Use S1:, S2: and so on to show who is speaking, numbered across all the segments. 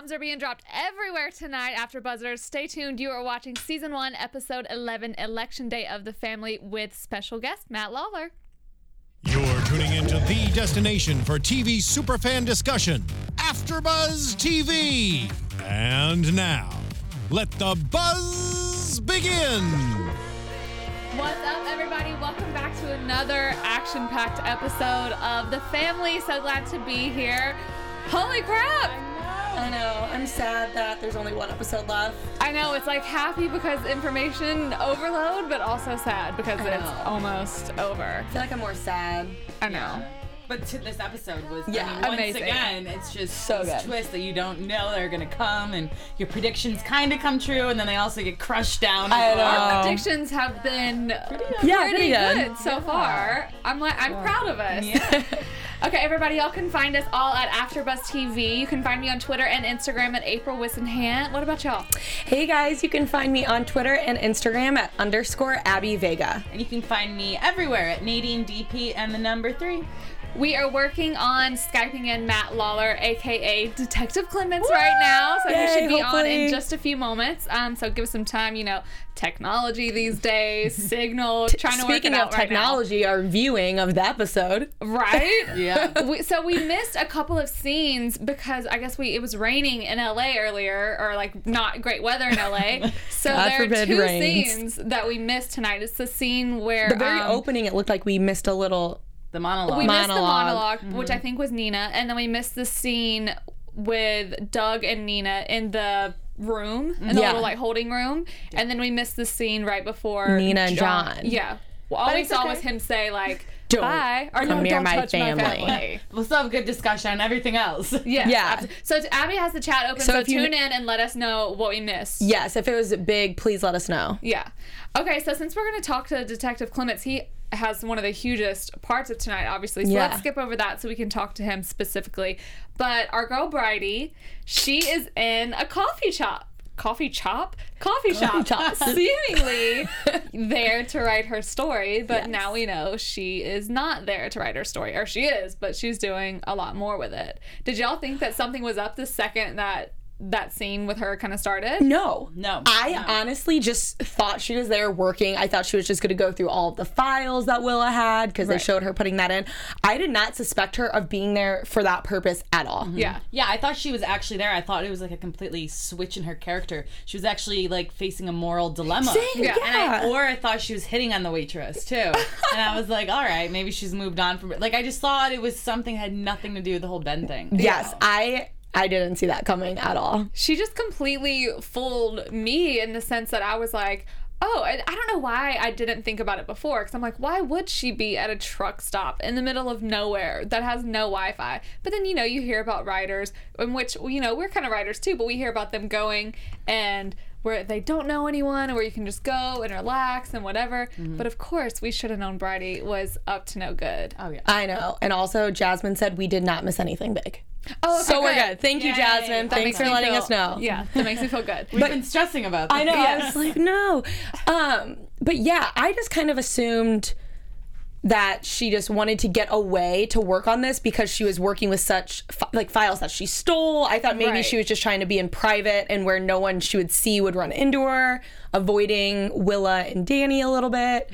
S1: Bombs are being dropped everywhere tonight after buzzers. Stay tuned. You are watching season one, episode 11, Election Day of the Family, with special guest Matt Lawler.
S2: You're tuning into the destination for TV superfan discussion, AfterBuzz TV. And now, let the buzz begin.
S1: What's up, everybody? Welcome back to another action packed episode of The Family. So glad to be here. Holy crap!
S3: I know. I'm sad that there's only one episode left.
S1: I know it's like happy because information overload, but also sad because it's almost over.
S3: I feel like I'm more sad.
S1: I know.
S4: But to this episode was
S3: Yeah,
S4: I mean, once
S1: amazing.
S4: again, it's just
S3: So
S4: these
S3: good.
S4: twists that you don't know they're gonna come, and your predictions kind of come true, and then they also get crushed down.
S3: I know.
S1: Our predictions have been pretty,
S3: Yeah, pretty good.
S1: good so far. I'm like I'm proud of us.
S4: Yeah.
S1: Okay, everybody, y'all can find us all at AfterBuzz TV. You can find me on Twitter and Instagram at April Whisenhant. What about y'all?
S3: Hey guys, you can find me on Twitter and Instagram at underscore Abby Vega.
S4: And you can find me everywhere at Nadine DP and the number three.
S1: We are working on Skyping in Matt Lawler, aka Detective Clements, right now. So he should be on in just a few moments. Um, so give us some time. You know, technology these days, signal, trying to work
S3: Speaking
S1: it
S3: of
S1: out right now.
S3: technology, our viewing of the episode.
S1: right?
S4: Yeah.
S1: we, so we missed a couple of scenes because I guess we it was raining in LA earlier, or like not great weather in LA. So
S3: God
S1: there are two
S3: rains.
S1: scenes that we missed tonight. It's the scene where
S3: The very
S1: um,
S3: opening, it looked like we missed a little.
S4: The monologue.
S1: we missed the
S3: monologue.
S1: monologue, which mm-hmm. I think was Nina, and then we missed the scene with Doug and Nina in the room, in the
S3: Yeah.
S1: little like holding room, and then we missed the scene right before
S3: Nina and John.
S1: Yeah. Well, all we saw
S4: okay.
S1: was him say like,
S3: Don't
S1: "Bye," or
S3: come
S1: no,
S3: near
S1: don't
S3: my
S1: touch
S3: family."
S1: my family.
S4: we'll still have a good discussion on everything else.
S1: Yeah.
S3: Yeah.
S1: abs- So t- Abby has the chat open, so,
S3: So if you-
S1: tune in and let us know what we missed.
S3: Yes, if it was big, please let us know.
S1: Yeah. Okay, so since we're going to talk to Detective Clements, he has one of the hugest parts of tonight, obviously. So
S3: Yeah.
S1: let's skip over that so we can talk to him specifically. But our girl Bridie, she is in a coffee shop. Coffee chop? Coffee shop.
S3: shop.
S1: Seemingly there to write her story, but now we know she is not there to write her story. Or she is, but she's doing a lot more with it. Did y'all think that something was up the second that that scene with her kind of started?
S3: No.
S4: No.
S3: I
S4: No.
S3: honestly just thought she was there working. I thought she was just going to go through all of the files that Willa had because they showed her putting that in. I did not suspect her of being there for that purpose at all. Mm-hmm.
S1: Yeah.
S4: Yeah, I thought she was actually there. I thought it was like a completely switch in her character. She was actually like facing a moral dilemma.
S3: Same,
S1: Yeah.
S4: And I, or I thought she was hitting on the waitress too. and I was like, all right, maybe she's moved on from it. Like, I just thought it was something that had nothing to do with the whole Ben thing.
S3: Yes, I I didn't see that coming at all.
S1: she just completely fooled me in the sense that I was like, oh, I, I don't know why I didn't think about it before. Because I'm like, why would she be at a truck stop in the middle of nowhere that has no Wi Fi? But then, you know, you hear about riders, in which, you know, we're kind of riders too, but we hear about them going and where they don't know anyone where you can just go and relax and whatever. Mm-hmm. But of course, we should have known Bridie was up to no good.
S4: Oh, yeah.
S3: I know. And also, Jasmine said we did not miss anything big.
S1: Oh, okay,
S3: So we're good. Thank you, Jasmine.
S4: That
S3: Thanks for letting
S1: feel-
S3: us know.
S1: Yeah, that makes me feel good.
S4: We've been stressing about this.
S3: I know. I was like, no. Um, but yeah, I just kind of assumed that she just wanted to get away to work on this because she was working with such fi- like files that she stole. I thought maybe
S1: Right.
S3: she was just trying to be in private and where no one she would see would run into her, avoiding Willa and Danny a little bit.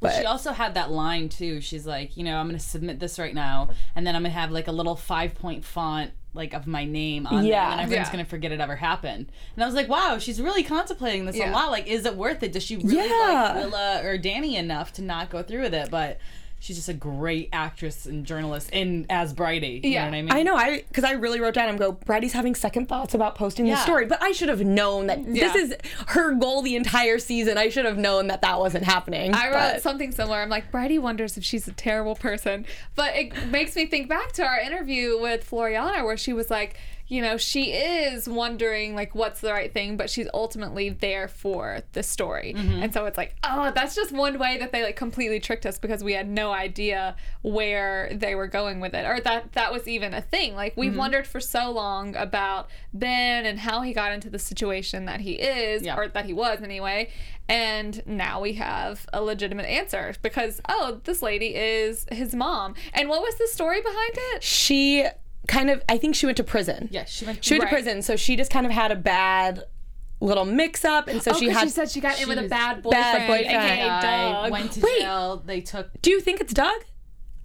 S3: But
S4: She also had that line too. She's like, you know, I'm gonna submit this right now, and then I'm gonna have like a little five point font like of my name on there,
S3: Yeah.
S4: and everyone's
S1: Yeah.
S4: gonna forget it ever happened. And I was like, wow, she's really contemplating this
S1: Yeah.
S4: a lot. Like, is it worth it? Does she really
S3: Yeah.
S4: like Willa or Danny enough to not go through with it? But she's just a great actress and journalist in as Bridie. You
S1: Yeah.
S4: know what I mean?
S3: I know, I because I really wrote down. I'm go. Bridie's having second thoughts about posting the
S4: Yeah.
S3: story, but I should have known that
S1: Yeah.
S3: this is her goal the entire season. I should have known that that wasn't happening.
S1: I wrote
S3: but-
S1: something similar. I'm like, Bridie wonders if she's a terrible person. But it makes me think back to our interview with Floriana, where she was like, you know, she is wondering like what's the right thing, but she's ultimately there for the story. Mm-hmm. And so it's like, oh, that's just one way that they like completely tricked us because we had no idea where they were going with it, or that that was even a thing. Like we mm-hmm. wondered for so long about Ben and how he got into the situation that he is,
S4: Yeah.
S1: or that he was anyway. And now we have a legitimate answer because oh, this lady is his mom. And what was the story behind it?
S3: she kind of I think she went to prison.
S4: Yeah, she went.
S3: She went
S1: Right.
S3: to prison, so she just kind of had a bad little mix up and so
S1: Oh,
S3: she
S1: 'cause
S3: had
S1: she said she got in with a bad boyfriend.
S3: bad boyfriend.
S1: aka
S4: guy
S1: Doug.
S4: went to
S3: Wait.
S4: jail. They took.
S3: Do you think it's Doug?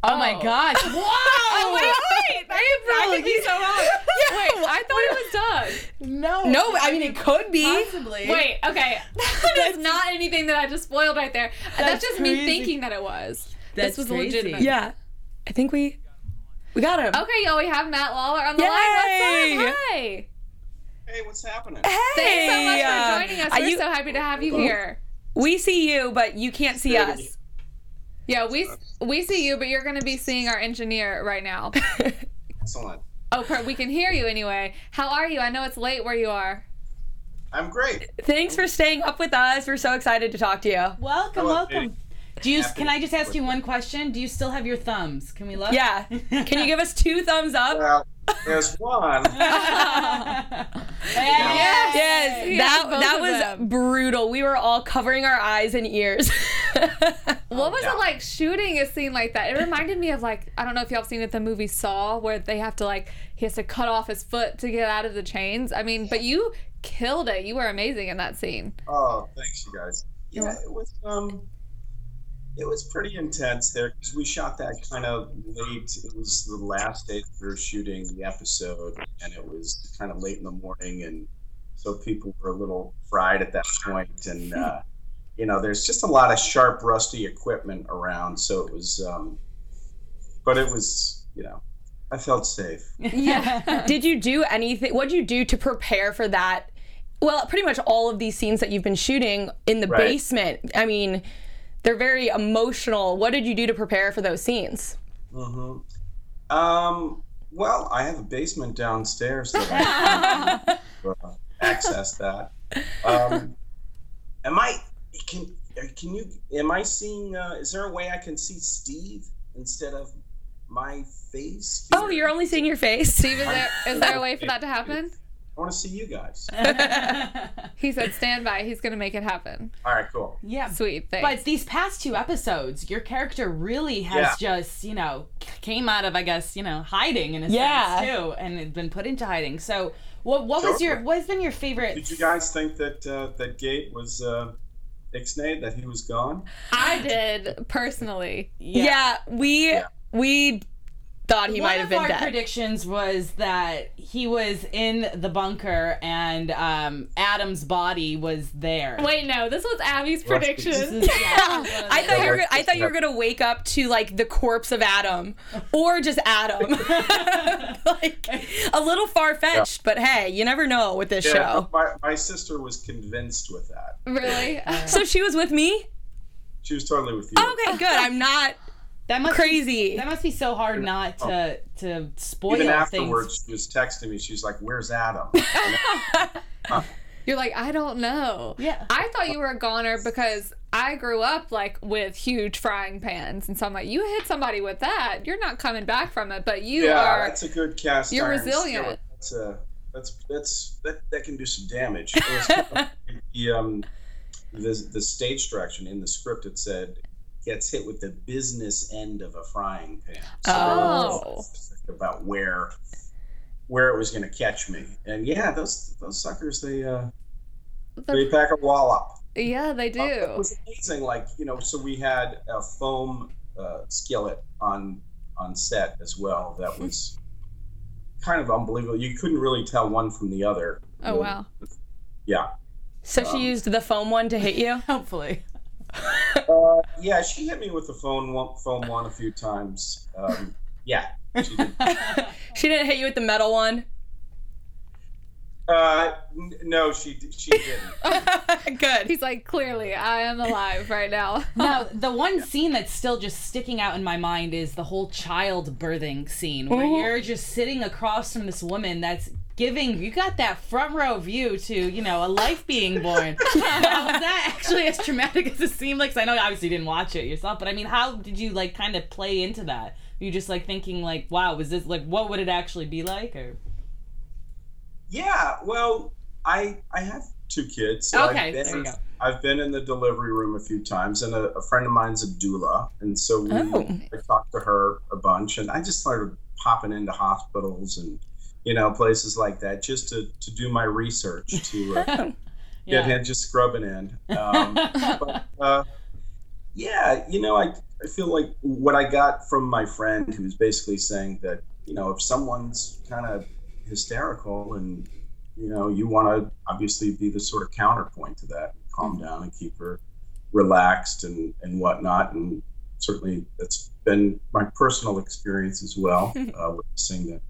S4: Oh, my oh. gosh! Whoa!
S1: Oh, wait, wait. I could be so wrong. Wait, I thought it was Doug.
S4: No.
S3: No, I mean it could be.
S4: Possibly.
S1: Wait, okay. That is not anything that I just spoiled right there. That's,
S4: That's
S1: just
S4: crazy.
S1: me thinking that it was.
S4: That's
S1: this was
S4: crazy.
S1: legitimate.
S3: Yeah. I think we we got him.
S1: Okay, y'all, we have Matt Lawler on the
S3: Yay!
S1: line. What's up? Hi.
S5: Hey, what's happening?
S3: Hey,
S1: Thanks so much
S3: uh,
S1: for joining us.
S3: are
S1: We're
S3: you-
S1: so happy to have you here.
S3: we see you, but you can't see us.
S1: Yeah, we we see you, but you're going to be seeing our engineer right now.
S5: Excellent.
S1: Oh, we can hear you anyway. How are you? I know it's late where you are.
S5: I'm great.
S3: Thanks for staying up with us. We're so excited to talk to you.
S4: Welcome,
S5: Hello,
S4: welcome. Do you?
S5: Happy
S4: Can I just ask you one question? Do you still have your thumbs? Can we look?
S3: Yeah. Can you give us two thumbs up?
S5: Well, there's one.
S1: Yes,
S3: Yes,
S1: He
S3: that that was
S1: them.
S3: brutal. We were all covering our eyes and ears.
S1: What was
S5: yeah.
S1: it like shooting a scene like that? It reminded me of like I don't know if y'all have seen it the movie Saw, where they have to like he has to cut off his foot to get out of the chains. I mean, but you killed it. You were amazing in that scene.
S5: Oh, thanks, you guys. Yeah, it was um, it was pretty intense there because we shot that kind of late. It was the last day we were shooting the episode, and it was kind of late in the morning, and so people were a little fried at that point. point, and uh, you know, there's just a lot of sharp, rusty equipment around, so it was. Um, but it was, you know, I felt safe.
S1: Yeah.
S3: Did you do anything? What did you do to prepare for that? Well, pretty much all of these scenes that you've been shooting in the
S5: Right.
S3: basement. I mean, they're very emotional. What did you do to prepare for those scenes?
S5: hmm Um, well, I have a basement downstairs that I can uh, access that. Um, am I? Can can you? Am I seeing? Uh, is there a way I can see Steve instead of my face?
S3: Oh, you're only seeing your face.
S1: Steve, is there is there a way for that to happen?
S5: I want to see you guys.
S1: He said, "Stand by. He's gonna make it happen."
S5: All right, cool.
S4: yeah.
S1: Sweet. Thanks.
S4: But these past two episodes, your character really has just, you know, came out of, I guess, you know, hiding in a
S3: Yeah.
S4: sense too, and had been put into hiding. So, what what was your what's been your favorite?
S5: Did you guys think that uh, that Gate was uh, ixnayed? That he was gone?
S1: I did personally.
S3: Yeah, we we thought he
S4: One
S3: might have
S4: of
S3: been
S4: our
S3: dead.
S4: predictions was that he was in the bunker and um, Adam's body was there.
S1: Wait, no, this was Abby's
S5: Rusty.
S1: prediction.
S4: Is- yeah,
S3: I thought you were. I thought you were gonna wake up to like the corpse of Adam, or just Adam. like a little far fetched, but hey, you never know with this
S5: Yeah,
S3: show.
S5: my, my sister was convinced with that.
S1: really?
S3: So she was with me.
S5: She was totally with you.
S3: Okay, good. I'm not
S4: that must
S3: crazy.
S4: Be, that must be so hard not to to spoil
S5: Even
S4: things.
S5: afterwards, she was texting me. She's like, "Where's Adam?"
S1: You're like, I don't know.
S4: Yeah.
S1: I thought you were a goner because I grew up like with huge frying pans, and so I'm like, you hit somebody with that, you're not coming back from it. But you
S5: yeah,
S1: are.
S5: that's a good cast.
S1: you're
S5: iron
S1: resilient.
S5: skillet. That's uh, that's that's that, that can do some damage. It was kind of- the um, the the stage direction in the script it said gets hit with the business end of a frying pan. So
S1: Oh.
S5: I was specific about where where it was going to catch me, and yeah, those those suckers they uh they pack a wallop.
S1: yeah, they do.
S5: It was amazing. Like you know, so we had a foam uh, skillet on on set as well. That was kind of unbelievable. You couldn't really tell one from the other.
S1: Oh wow.
S5: Yeah.
S3: So she used the foam one to hit you.
S4: Hopefully.
S5: Uh, yeah, she hit me with the phone one, foam one a few times. Um, yeah. She did.
S3: She didn't hit you with the metal one.
S5: Uh, n- no, she she didn't.
S3: good.
S1: He's like, clearly, I am alive right now.
S4: Now, the one scene that's still just sticking out in my mind is the whole child birthing scene where
S3: Mhm.
S4: you're just sitting across from this woman that's giving you got that front row view to you know a life being born how was that actually as traumatic as it seemed like 'Cause i know obviously you didn't watch it yourself but i mean how did you like kind of play into that Were you just like thinking like wow was this like what would it actually be like or
S5: Yeah. Well, I I have two kids. So
S4: okay
S5: I've
S4: there
S5: been,
S4: you go
S5: I've been in the delivery room a few times, and a, a friend of mine's a doula, and so we,
S3: Oh.
S5: I talked to her a bunch, and I just started popping into hospitals and you know places like that just to to do my research to uh,
S4: Yeah.
S5: get in, just scrubbing in. Um, but uh, yeah, you know, I I feel like what I got from my friend who's basically saying that you know if someone's kind of hysterical and you know you want to obviously be the sort of counterpoint to that, calm down and keep her relaxed and and whatnot, and certainly that's been my personal experience as well, uh, witnessing the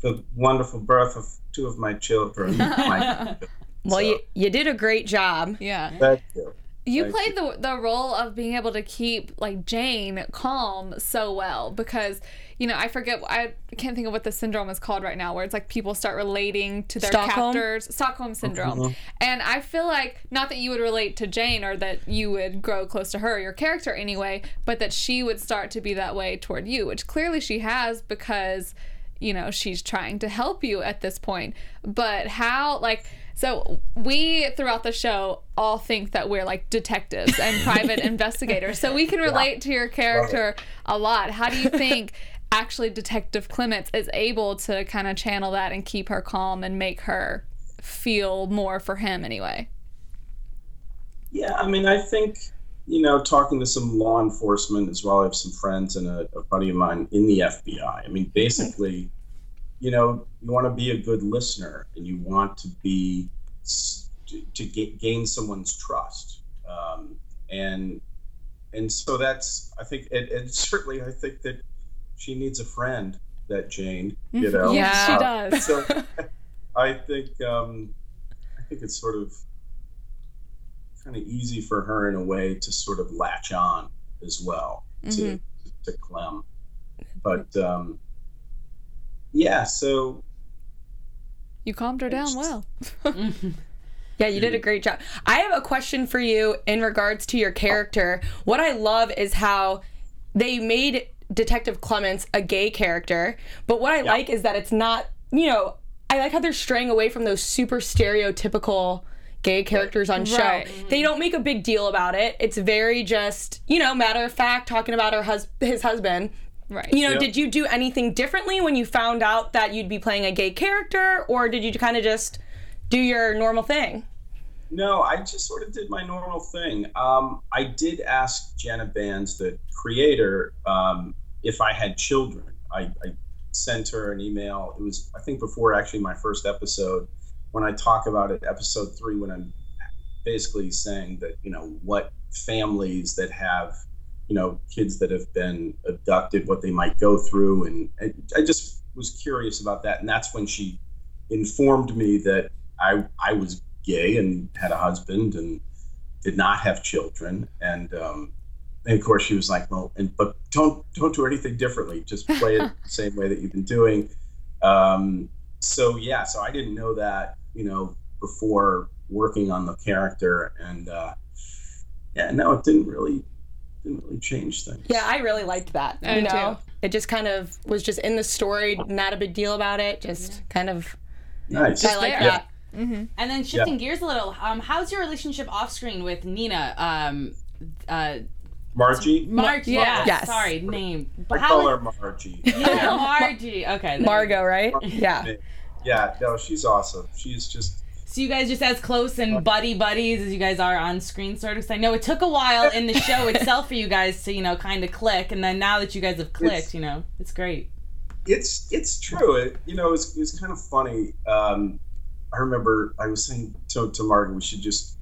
S5: the wonderful birth of two of my children. My,
S3: Well,
S5: So-
S3: you you did a great job.
S1: Yeah.
S5: Thank you.
S1: You
S5: Thank
S1: played the the role of being able to keep like Jane calm so well because you know I forget I can't think of what the syndrome is called right now where it's like people start relating to their
S3: Stockholm?
S1: captors Stockholm syndrome uh-huh. and I feel like not that you would relate to Jane or that you would grow close to her your character anyway but that she would start to be that way toward you which clearly she has because you know she's trying to help you at this point. But how like so we throughout the show all think that we're like detectives and private investigators. So we can relate to your character a lot. How do you think actually detective clements is able to kind of channel that and keep her calm and make her feel more for him anyway?
S5: Yeah, I mean, I think, you know, talking to some law enforcement as well, I have some friends and a, a buddy of mine in the FBI. I mean, basically, you know, you want to be a good listener and you want to be, to, to ga- gain someone's trust. Um, and, and so that's, I think, and, and certainly I think that she needs a friend, that Jane, you know.
S3: Yeah.
S1: she
S5: Uh,
S1: does
S5: so I think um, I think it's sort of kind of easy for her in a way to sort of latch on as well to to Clem. But um, yeah, so
S1: you calmed her down well
S3: Yeah, you did a great job. I have a question for you in regards to your character. What I love is how they made Detective Clements a gay character, but what I like is that it's not, you know, I like how they're straying away from those super stereotypical gay characters on show.
S1: Right.
S3: They don't make a big deal about it. It's very just, you know, matter of fact talking about her hus- his husband.
S1: right
S3: You know,
S5: Yep.
S3: did you do anything differently when you found out that you'd be playing a gay character or did you kind of just do your normal thing?
S5: no, I just sort of did my normal thing. Um, I did ask Jenna Bans, the creator, um, if I had children. I, I sent her an email. It was I think before actually my first episode when I talk about it, episode three, when I'm basically saying that you know what families that have you know kids that have been abducted, what they might go through, and I, I just was curious about that, and that's when she informed me that I I was gay and had a husband and did not have children, and um, and of course she was like, well, and but don't don't do anything differently, just play it the same way that you've been doing. Um, so yeah, so I didn't know that, you know, before working on the character, and uh, yeah, no, it didn't really didn't really change things.
S3: Yeah, I really liked that.
S1: I
S3: you know,
S1: too.
S3: it just kind of was just in the story, not a big deal about it. Just kind of,
S5: nice.
S3: I like
S1: there.
S3: that.
S4: And then shifting gears a little, um, how's your relationship off screen with Nina? Um, uh,
S5: Margie,
S4: Margie.
S1: Yeah.
S4: Yeah.
S3: Yes.
S4: Sorry, name.
S5: I
S4: How
S5: call
S4: is-
S5: her Margie.
S4: Yeah, Margie. Okay. there you go.
S3: Margot, right? Yeah.
S5: Yeah, no, she's awesome. She's just
S4: So you guys just as close and buddy buddies as you guys are on screen, sort of. I know it took a while in the show itself for you guys to, you know, kind of click, and then now that you guys have clicked,
S5: It's-
S4: you know, it's great.
S5: it's it's true. It, you know, it's it's kind of funny. Um, I remember I was saying to to Martin, we should just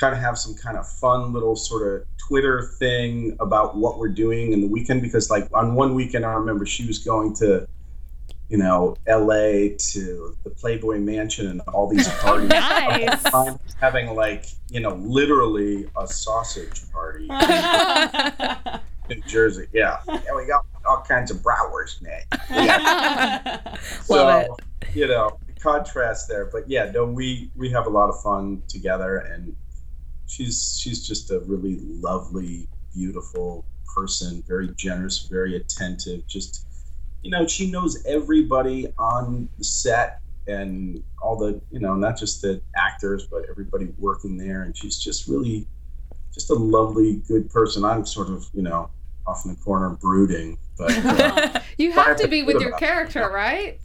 S5: kind of have some kind of fun little sort of Twitter thing about what we're doing in the weekend because, like, on one weekend, I remember she was going to, you know, L.A. to the Playboy Mansion and all these oh, parties.
S1: nice
S5: I'm having like you know literally a sausage party in Jersey. Yeah, yeah, we got all kinds of bratwurst, man.
S3: Love
S5: so, You know, contrast there, but yeah, no, we we have a lot of fun together, and she's she's just a really lovely, beautiful person, very generous, very attentive. Just you know, she knows everybody on the set, and all the you know not just the actors but everybody working there. And she's just really just a lovely good person. I'm sort of you know off in the corner brooding but uh,
S1: You have to be with your
S5: about
S1: character, right?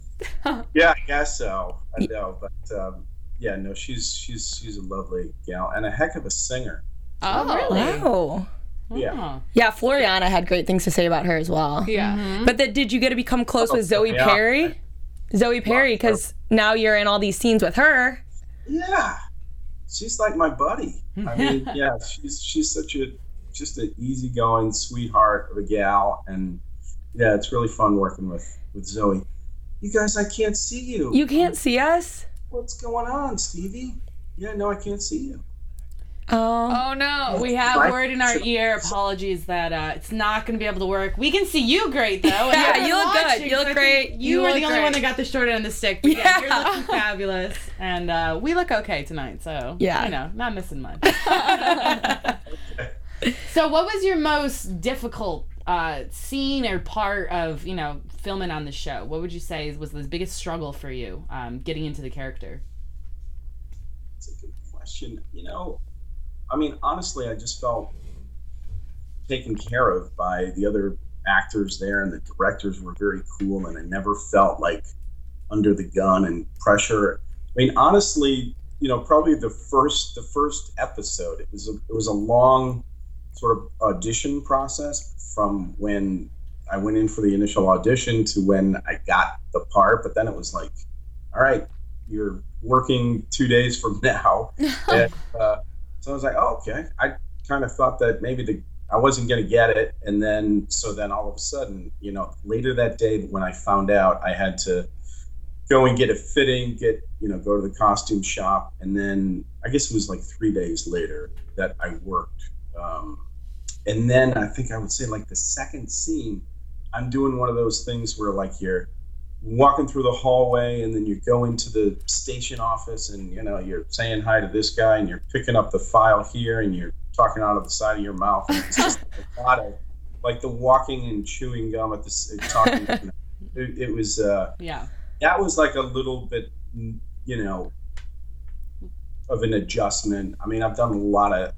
S5: yeah i guess so. I know but um, yeah no she's she's she's a lovely gal and a heck of a singer.
S1: Oh,
S3: Wow.
S5: Yeah
S4: Oh.
S3: Yeah, Floriana had great things to say about her as well.
S1: Yeah. Mm-hmm.
S3: But then, did you get to become close with Zoe
S5: yeah.
S3: Perry? Zoe Perry, because now you're in all these scenes with her.
S5: yeah she's like my buddy i mean yeah she's she's such a just an easygoing sweetheart of a gal and yeah it's really fun working with with zoe you guys i can't see you
S3: You can't see us.
S5: what's going on stevie yeah no i can't see you
S3: Oh.
S1: Oh no.
S4: We have
S5: Right.
S4: word in our ear. Apologies that uh, it's not going to be able to work. We can see you great though.
S3: Yeah, you look good. You look great. You
S4: You, are
S3: look
S4: the only one that got the short end of the stick. But yeah, you're looking fabulous, and uh, we look okay tonight. So
S3: Yeah.
S4: you know, not missing much. so, what was your most difficult uh, scene or part of you know filming on the show? What would you say was the biggest struggle for you um, getting into the character?
S5: It's a good question. You know, I mean, honestly, I just felt taken care of by the other actors there, and the directors were very cool, and I never felt like under the gun and pressure. I mean, honestly, you know, probably the first the first episode, it was a, it was a long sort of audition process from when I went in for the initial audition to when I got the part, but then it was like, all right, you're working two days from now. and, uh, so I was like, oh, okay. I kind of thought that maybe the I wasn't going to get it, and then so then all of a sudden, you know, later that day when I found out, I had to go and get a fitting, get you know, go to the costume shop, and then I guess it was like three days later that I worked. Um, and then I think I would say like the second scene, I'm doing one of those things where like you're walking through the hallway and then you go into the station office and you know you're saying hi to this guy and you're picking up the file here and you're talking out of the side of your mouth and it's just a lot of like the walking and chewing gum at the talking you know, it, it was uh
S4: Yeah.
S5: that was like a little bit you know of an adjustment. I mean i've done a lot of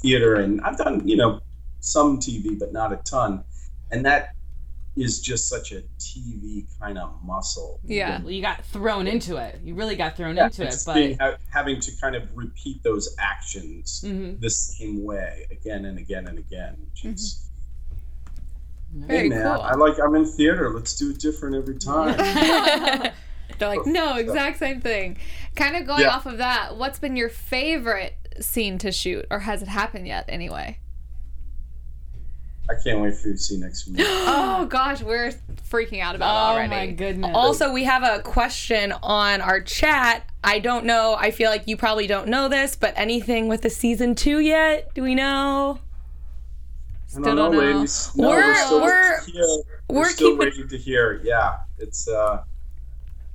S5: theater and i've done you know some tv but not a ton. And that is just such a tv kind of muscle
S1: Yeah.
S4: Well, you got thrown into it. You really got thrown
S5: Yeah,
S4: into it. But
S5: being- ha- having to kind of repeat those actions
S4: Mhm.
S5: the same way again and again and again. which is-
S1: Very
S5: Hey man,
S1: cool.
S5: I like. I'm in theater. Let's do it different every time.
S1: They're like, no, exact same thing. Kind of going
S5: Yeah.
S1: off of that, what's been your favorite scene to shoot, or has it happened yet? Anyway.
S5: I can't wait for you to see next week.
S1: Oh gosh, we're freaking out about it
S4: oh
S1: already.
S4: my goodness.
S3: Also, we have a question on our chat. I don't know. I feel like you probably don't know this, but anything with the season two yet? Do we know?
S5: I
S1: Still
S5: don't know,
S1: don't know.
S5: ladies. No,
S3: We're-
S5: we're still
S3: we're-
S5: to hear. We're,
S3: we're
S5: still
S3: keeping-
S5: ready to hear. Yeah, it's uh,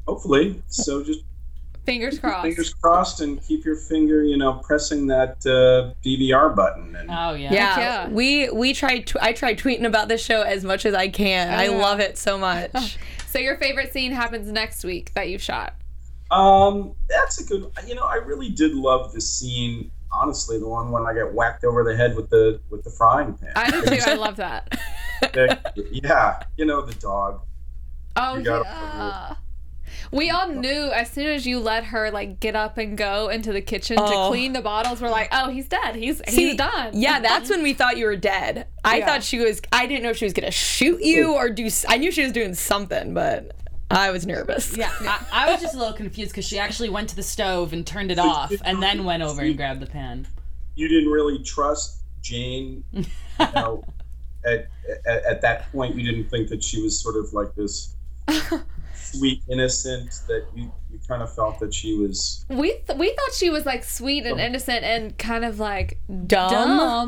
S5: hopefully. So just
S1: Fingers crossed.
S5: fingers crossed and keep your finger, you know, pressing that uh, DVR button. And
S4: Oh yeah.
S3: Yeah,
S1: yeah.
S3: we we tried. Tw- I tried tweeting about this show as much as I can. I
S1: yeah.
S3: love it so much.
S1: So your favorite scene happens next week that you've shot.
S5: Um, that's a good. You know, I really did love the scene. Honestly, the one when I get whacked over the head with the with the frying pan.
S1: I do too. I love that.
S5: yeah, you know the dog.
S1: Oh
S5: You gotta-
S1: yeah. We all knew as soon as you let her like get up and go into the kitchen
S3: Oh.
S1: to clean the bottles. We're like, oh, he's dead. He's
S3: See,
S1: he's done.
S3: Yeah, that's when we thought you were dead. I
S1: Yeah.
S3: thought she was. I didn't know if she was gonna shoot you or do. I knew she was doing something, but I was nervous.
S4: Yeah, I, I was just a little confused because she actually went to the stove and turned it off, and then went over and grabbed the pan.
S5: You didn't really trust Jane. You know, at, at at that point, you didn't think that she was sort of like this sweet innocent. That you you kind of felt that she was.
S1: we th- we thought she was like sweet and innocent and kind of like
S3: Dumb.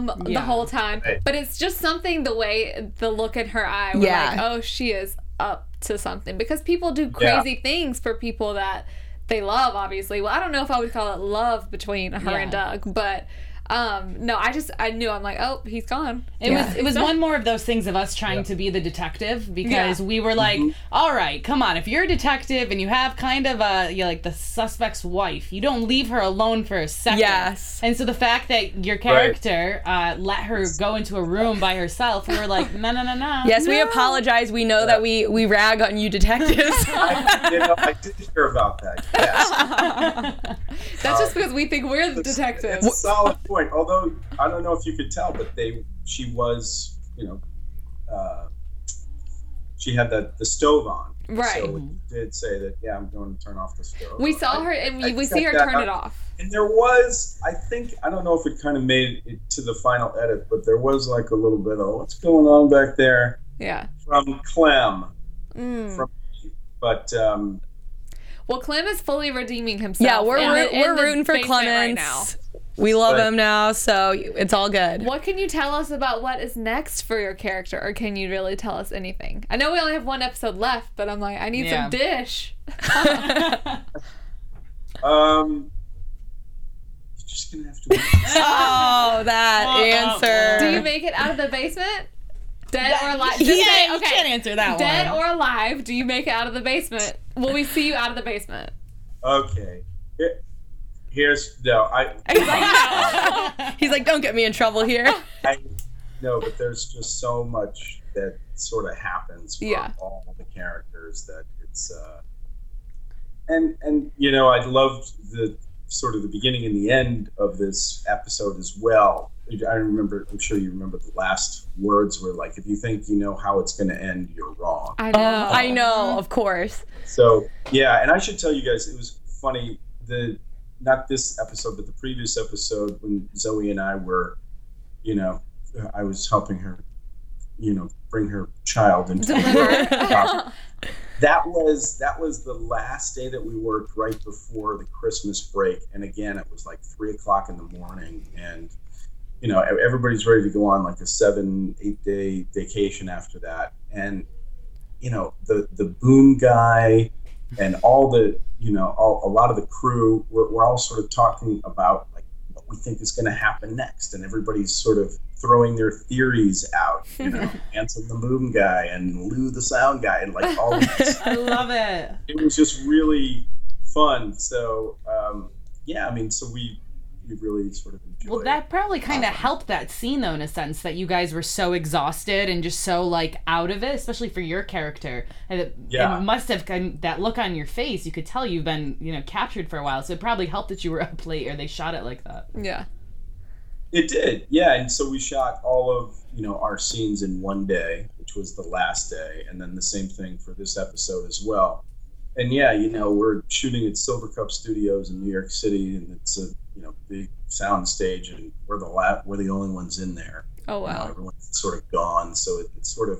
S1: dumb the whole time.
S5: Right.
S1: But it's just something the way the look in her eye. We're
S3: Yeah.
S1: like, oh, she is up to something because people do crazy things for people that they love. Obviously, well, I don't know if I would call it love between her and Doug, but Um, no, I just I knew I'm like, oh, he's gone.
S4: It
S3: Yeah.
S4: was it was one more of those things of us trying to be the detective because we were like, all right, come on, if you're a detective and you have kind of a you know, like the suspect's wife, you don't leave her alone for a second.
S3: Yes.
S4: And so the fact that your character uh, let her go into a room by herself, we were like, no, no, no, no.
S3: Yes, we apologize. We know that we we rag on you detectives.
S5: I, you know, I did hear about that. Yes.
S1: That's just because we think we're the detectives.
S5: It's solid point. Although I don't know if you could tell, but they she was, you know, uh, she had the the stove on.
S1: Right.
S5: So it did say that. Yeah, I'm going to turn off the stove.
S1: We saw
S5: I-
S1: her and we, we see her
S5: checked that
S1: turn it off.
S5: And there was, I think, I don't know if it kind of made it to the final edit, but there was like a little bit of what's going on back there
S1: Yeah.
S5: from Clem.
S1: Mm.
S5: From, but um,
S1: Well, Clem is fully redeeming himself.
S3: yeah, we're
S1: in
S3: root-
S1: the-
S3: we're rooting for
S1: basement
S3: Clements.
S1: right now.
S3: We love
S5: But-
S3: him now, so it's all good.
S1: What can you tell us about what is next for your character, or can you really tell us anything? I know we only have one episode left, but I'm like, I need
S4: Yeah.
S1: some dish.
S5: um, you're just gonna have to. Wait.
S3: Oh, that
S4: Oh, oh,
S3: answer.
S1: Do you make it out of the basement? Dead or alive?
S4: You
S1: Just say,
S4: can't, you
S1: okay.
S4: can't answer that
S1: Dead
S4: one.
S1: or alive? Do you make it out of the basement? Will we see you out of the basement?
S5: Okay. Here- Here's no. I.
S3: He's like, don't get me in trouble here.
S5: I no, but there's just so much that sort of happens from
S1: Yeah.
S5: all the characters that it's uh and and you know I loved the sort of the beginning and the end of this episode as well. I remember I'm sure you remember the last words were like if you think you know how it's going to end you're wrong.
S1: I know.
S3: Oh, I know, of course.
S5: So yeah, and I should tell you guys, it was funny. The not this episode, but the previous episode when Zoe and I were, you know, I was helping her, you know, bring her child into the world. that was that was the last day that we worked right before the Christmas break, and again it was like three o'clock in the morning, and you know everybody's ready to go on like a seven eight day vacation after that, and you know the the boom guy and all the you know all, a lot of the crew we're, we're all sort of talking about like what we think is going to happen next and everybody's sort of throwing their theories out you know Hanson the boom guy and lou the sound guy and like all these
S4: I love it.
S5: it was just really fun so um, yeah i mean so we we really sort of enjoyed
S4: Well, that probably kind of
S5: Awesome.
S4: helped that scene, though, in a sense that you guys were so exhausted and just so like out of it, especially for your character. And it,
S5: Yeah.
S4: it must have kind that look on your face. You could tell you've been, you know, captured for a while. So it probably helped that you were up late or they shot it like that.
S1: Yeah.
S5: It did, yeah. And so we shot all of you know our scenes in one day, which was the last day, and then the same thing for this episode as well. And yeah, you know we're shooting at Silvercup Studios in New York City, and it's a you know big sound stage, and we're the la- we're the only ones in there.
S1: Oh
S5: You know,
S1: wow.
S5: everyone's sort of gone, so it, it's sort of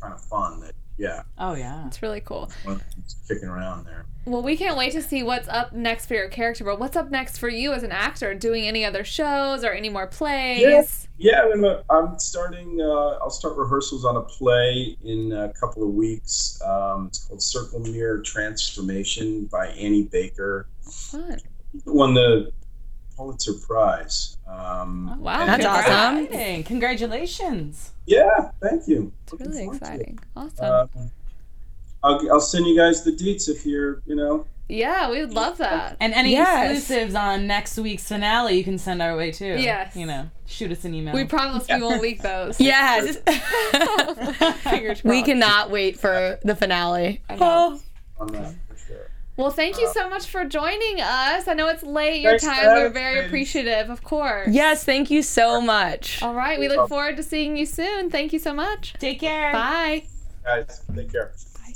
S5: kind of fun that yeah,
S4: Oh yeah.
S1: It's really cool.
S5: everyone's kicking around there.
S1: Well, we can't wait to see what's up next for your character. But what's up next for you as an actor? Doing any other shows or any more plays?
S5: Yes. Yeah, I'm, uh, I'm starting. Uh, I'll start rehearsals on a play in a couple of weeks. Um, it's called Circle Mirror Transformation by Annie Baker.
S1: Fun.
S5: Won the Pulitzer Prize. Um,
S1: Wow,
S5: and-
S3: That's awesome.
S4: Exciting. Congratulations.
S5: Yeah, thank you.
S1: It's
S5: Looking
S1: really
S5: forward it.
S1: exciting. Awesome.
S5: Um, I'll, I'll send you guys the deets if you're, you know.
S1: yeah, we would love that.
S4: And any
S3: Yes.
S4: exclusives on next week's finale, you can send our way too.
S1: Yes.
S4: You know, shoot us an email.
S1: We promise we won't leak those.
S3: Yes.
S1: Fingers
S3: we cannot wait for the finale.
S1: I Well, thank you uh, so much for joining us. I know it's late your
S5: Thanks,
S1: time. We're very appreciative, of course.
S3: Yes, thank you so much.
S1: All right. We look forward to seeing you soon. Thank you so much.
S4: Take care.
S1: Bye.
S5: Guys, take care. Bye.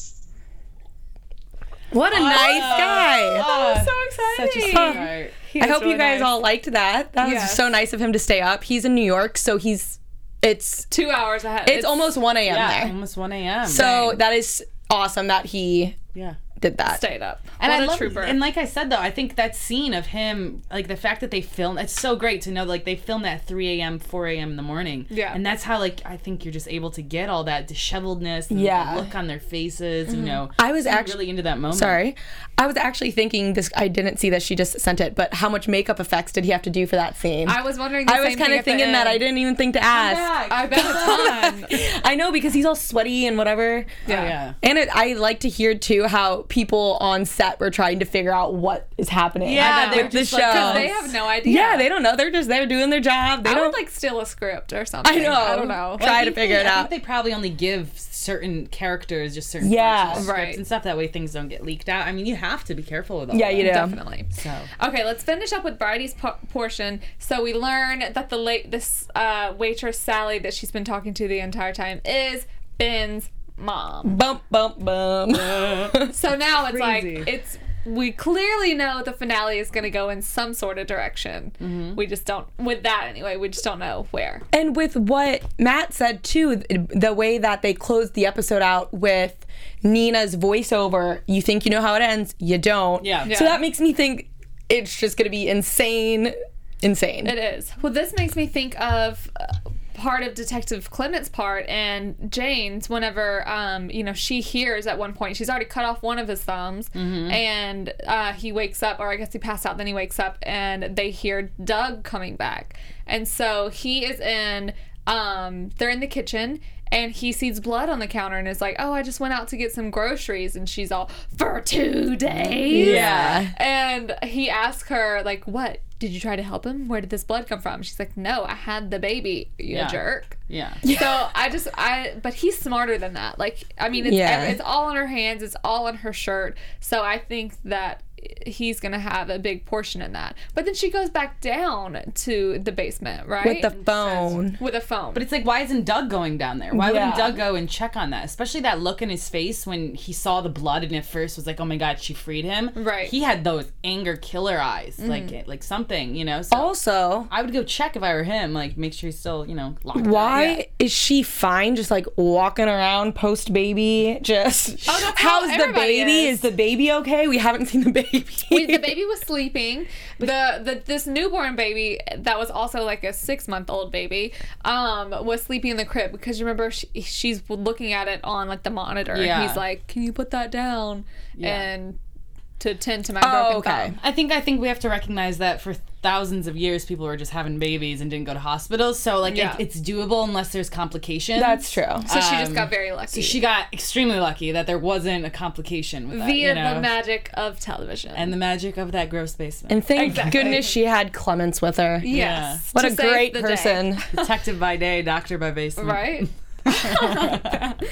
S3: What a oh. nice guy.
S4: Oh,
S1: so exciting.
S4: Such a sweetheart.
S1: He
S3: I
S1: is
S3: hope you guys
S1: nice.
S3: all liked that. That was
S1: Yes.
S3: so nice of him to stay up. He's in New York, so he's it's
S1: two hours ahead.
S3: it's, almost 1 a.m.
S4: Yeah,
S3: there.
S4: almost 1 a.m.
S3: So that is awesome that he
S4: yeah.
S3: Did that.
S1: stayed up.
S4: And
S1: what
S4: I love,
S1: trooper.
S4: and like I said though, I think that scene of him, like the fact that they filmed, it's so great to know like they filmed at 3 a.m., 4 a.m. in the morning.
S1: Yeah.
S4: And that's how like I think you're just able to get all that disheveledness and
S3: Yeah.
S4: the look on their faces, you mm-hmm. know.
S3: I was actually
S4: really into that moment.
S3: Sorry. I was actually thinking this I didn't see that she just sent it, but how much makeup effects did he have to do for that scene?
S1: I was wondering. The
S3: I was kind of thinking that. I didn't even think to ask.
S1: I bet a ton.
S3: I know because he's all sweaty and whatever.
S1: Yeah.
S4: Yeah.
S3: And it, I like to hear too how people on set were trying to figure out what is happening.
S4: Yeah,
S3: with
S4: they're
S3: the
S4: just
S3: show.
S4: like-
S1: they have no idea.
S3: yeah, they don't know. They're just they're doing their job. They
S1: I
S3: don't
S1: would like steal a script or something.
S3: I know.
S1: I don't know.
S3: Try to figure
S4: they-
S3: it
S4: I
S3: out.
S4: think they probably only give certain characters just certain
S3: Yeah.
S4: parts of the scripts
S1: Right.
S4: and stuff. That way things don't get leaked out. I mean, you have to be careful with all
S3: Yeah,
S4: that.
S3: you do.
S1: Definitely.
S4: So
S1: Okay, let's finish up with Bridie's po- portion. So we learn that the late this uh, waitress Sally that she's been talking to the entire time is Ben's mom.
S3: Bump bump bump.
S1: So now it's
S4: Crazy.
S1: like it's we clearly know the finale is going to go in some sort of direction.
S3: Mm-hmm.
S1: We just don't with that anyway. We just don't know where.
S3: And with what Matt said too, the way that they closed the episode out with Nina's voiceover, you think you know how it ends, you don't.
S4: Yeah.
S3: So that makes me think it's just going to be insane, insane.
S1: It is. Well, this makes me think of uh, part of Detective Clement's part and Jane's whenever, um, you know, she hears at one point, she's already cut off one of his thumbs and uh, he wakes up, or I guess he passed out, then he wakes up and they hear Doug coming back. And so he is in, um, they're in the kitchen and he sees blood on the counter and is like, "Oh, I just went out to get some groceries." And she's all, "For two days."
S3: Yeah.
S1: And he asks her like, "What? Did you try to help him? Where did this blood come from?" She's like, "No, I had the baby. You
S4: Yeah.
S1: jerk."
S4: yeah.
S1: So I just I but he's smarter than that. Like I mean, it's
S3: Yeah.
S1: it's all in her hands. It's all in her shirt. So I think that he's gonna have a big portion in that. But then she goes back down to the basement, right?
S3: With the phone.
S1: with a phone.
S4: But it's like, why isn't Doug going down there? Why wouldn't Doug go and check on that? Especially that look in his face when he saw the blood and at first was like, oh my god, she freed him.
S1: Right.
S4: He had those anger killer eyes, like mm-hmm. like something, you know. So
S3: Also,
S4: I would go check if I were him, like make sure he's still, you know, locked. up.
S3: why is she fine just like walking around post baby? Just oh,
S1: that's how
S3: how's the baby?
S1: is.
S3: Is. the baby okay? We haven't seen the baby.
S1: Wait, the baby was sleeping. The, the this newborn baby that was also like a six month old baby um was sleeping in the crib because you remember she, she's looking at it on like the monitor
S4: Yeah.
S1: and he's like, "Can you put that down?"
S4: Yeah.
S1: And to tend to my
S3: Oh,
S1: broken
S3: okay.
S1: thumb.
S4: I think I think we have to recognize that for thousands of years people were just having babies and didn't go to hospitals. So like
S1: Yeah.
S4: it, it's doable unless there's complications.
S3: That's true.
S1: So she just
S4: Um,
S1: got very lucky
S4: So she got extremely lucky that there wasn't a complication with that,
S1: via
S4: you know?
S1: the magic of television.
S4: and the magic of that gross basement.
S3: And thank
S1: Exactly.
S3: goodness she had Clements with her.
S1: yes,
S3: What
S1: to
S3: a great person.
S4: Detective by day, doctor by basement.
S1: right?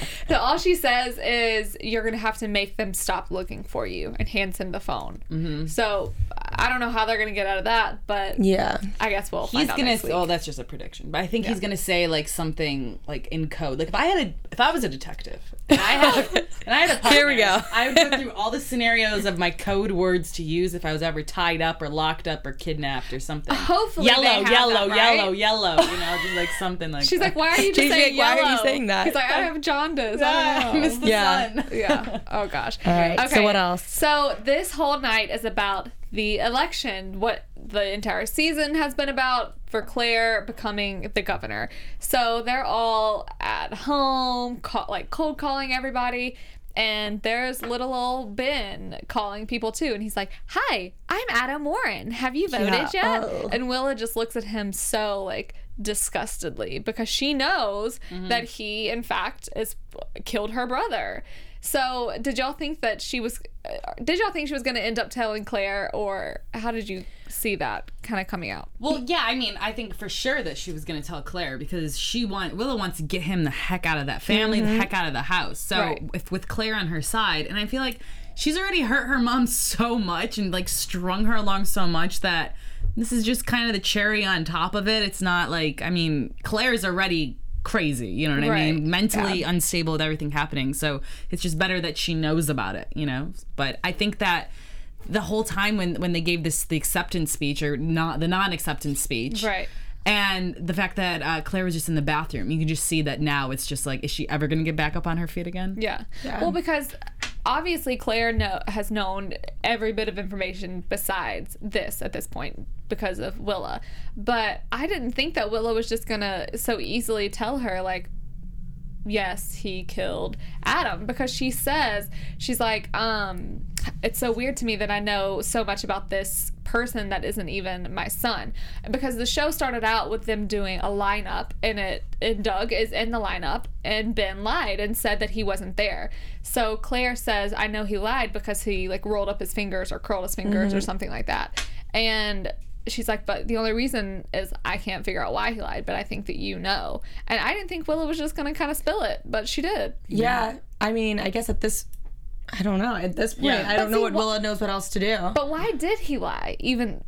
S1: all she says is you're gonna have to make them stop looking for you and hands him the phone
S4: Mm-hmm.
S1: so i don't know how they're gonna get out of that but
S3: Yeah.
S1: i guess we'll
S4: He's gonna. Oh, that's just a prediction. But I think he's gonna say like something like in code. Like if I had a, if I was a detective, and I had, and I had a partner,
S3: Here we go.
S4: I would go through all the scenarios of my code words to use if I was ever tied up or locked up or kidnapped or something.
S1: hopefully
S4: yellow, yellow,
S1: that, right?
S4: yellow, yellow. You know, just like something like.
S1: she's
S4: that.
S1: like why are you just
S3: JJ,
S1: saying
S3: why are you saying that?
S1: he's like i have jaundice
S4: Ah,
S1: I
S4: I
S1: don't know.
S4: the
S3: Yeah.
S4: sun.
S1: yeah oh gosh
S3: All right. Okay. So what else?
S1: So this whole night is about the election, what the entire season has been about for Claire becoming the governor. So they're all at home, ca- like cold calling everybody. And there's little old Ben calling people too. And he's like, Hi, I'm Adam Warren. Have you voted
S3: Yeah.
S1: yet?
S3: Oh.
S1: And Willa just looks at him so like disgustedly because she knows
S3: Mm-hmm.
S1: that he, in fact, is killed her brother. So, did y'all think that she was? uh, Did y'all think she was going to end up telling Claire, or how did you see that kind of coming out?
S4: Well, yeah, I mean, I think for sure that she was going to tell Claire because she want Willa wants to get him the heck out of that family, the mm-hmm. heck out of the house. So
S1: Right.
S4: if with Claire on her side, and I feel like she's already hurt her mom so much and like strung her along so much that this is just kind of the cherry on top of it. It's not like I mean, Claire's already crazy, you know what I mean? Mentally unstable with everything happening. So it's just better that she knows about it, you know? But I think that the whole time when when they gave this the acceptance speech or not the non-acceptance speech
S1: Right.
S4: and the fact that uh, claire was just in the bathroom you can just see that now it's just like is she ever gonna get back up on her feet again
S1: Yeah. Well, because obviously Claire know, has known every bit of information besides this at this point because of Willa. But I didn't think that Willa was just gonna so easily tell her like yes, he killed Adam because she says she's like um it's so weird to me that I know so much about this person that isn't even my son because the show started out with them doing a lineup and it and Doug is in the lineup and Ben lied and said that he wasn't there. So Claire says I know he lied because he like rolled up his fingers or curled his fingers or something like that. And she's like, but the only reason is I can't figure out why he lied, but I think that you know. And I didn't think Willa was just gonna kind of spill it, but she did.
S3: Yeah, I mean, I guess at this, I don't know. At this point,
S6: Yeah.
S3: I don't
S1: But
S3: know
S1: see,
S3: what
S1: wha-
S3: Willa knows what else to do.
S1: But why did he lie? Even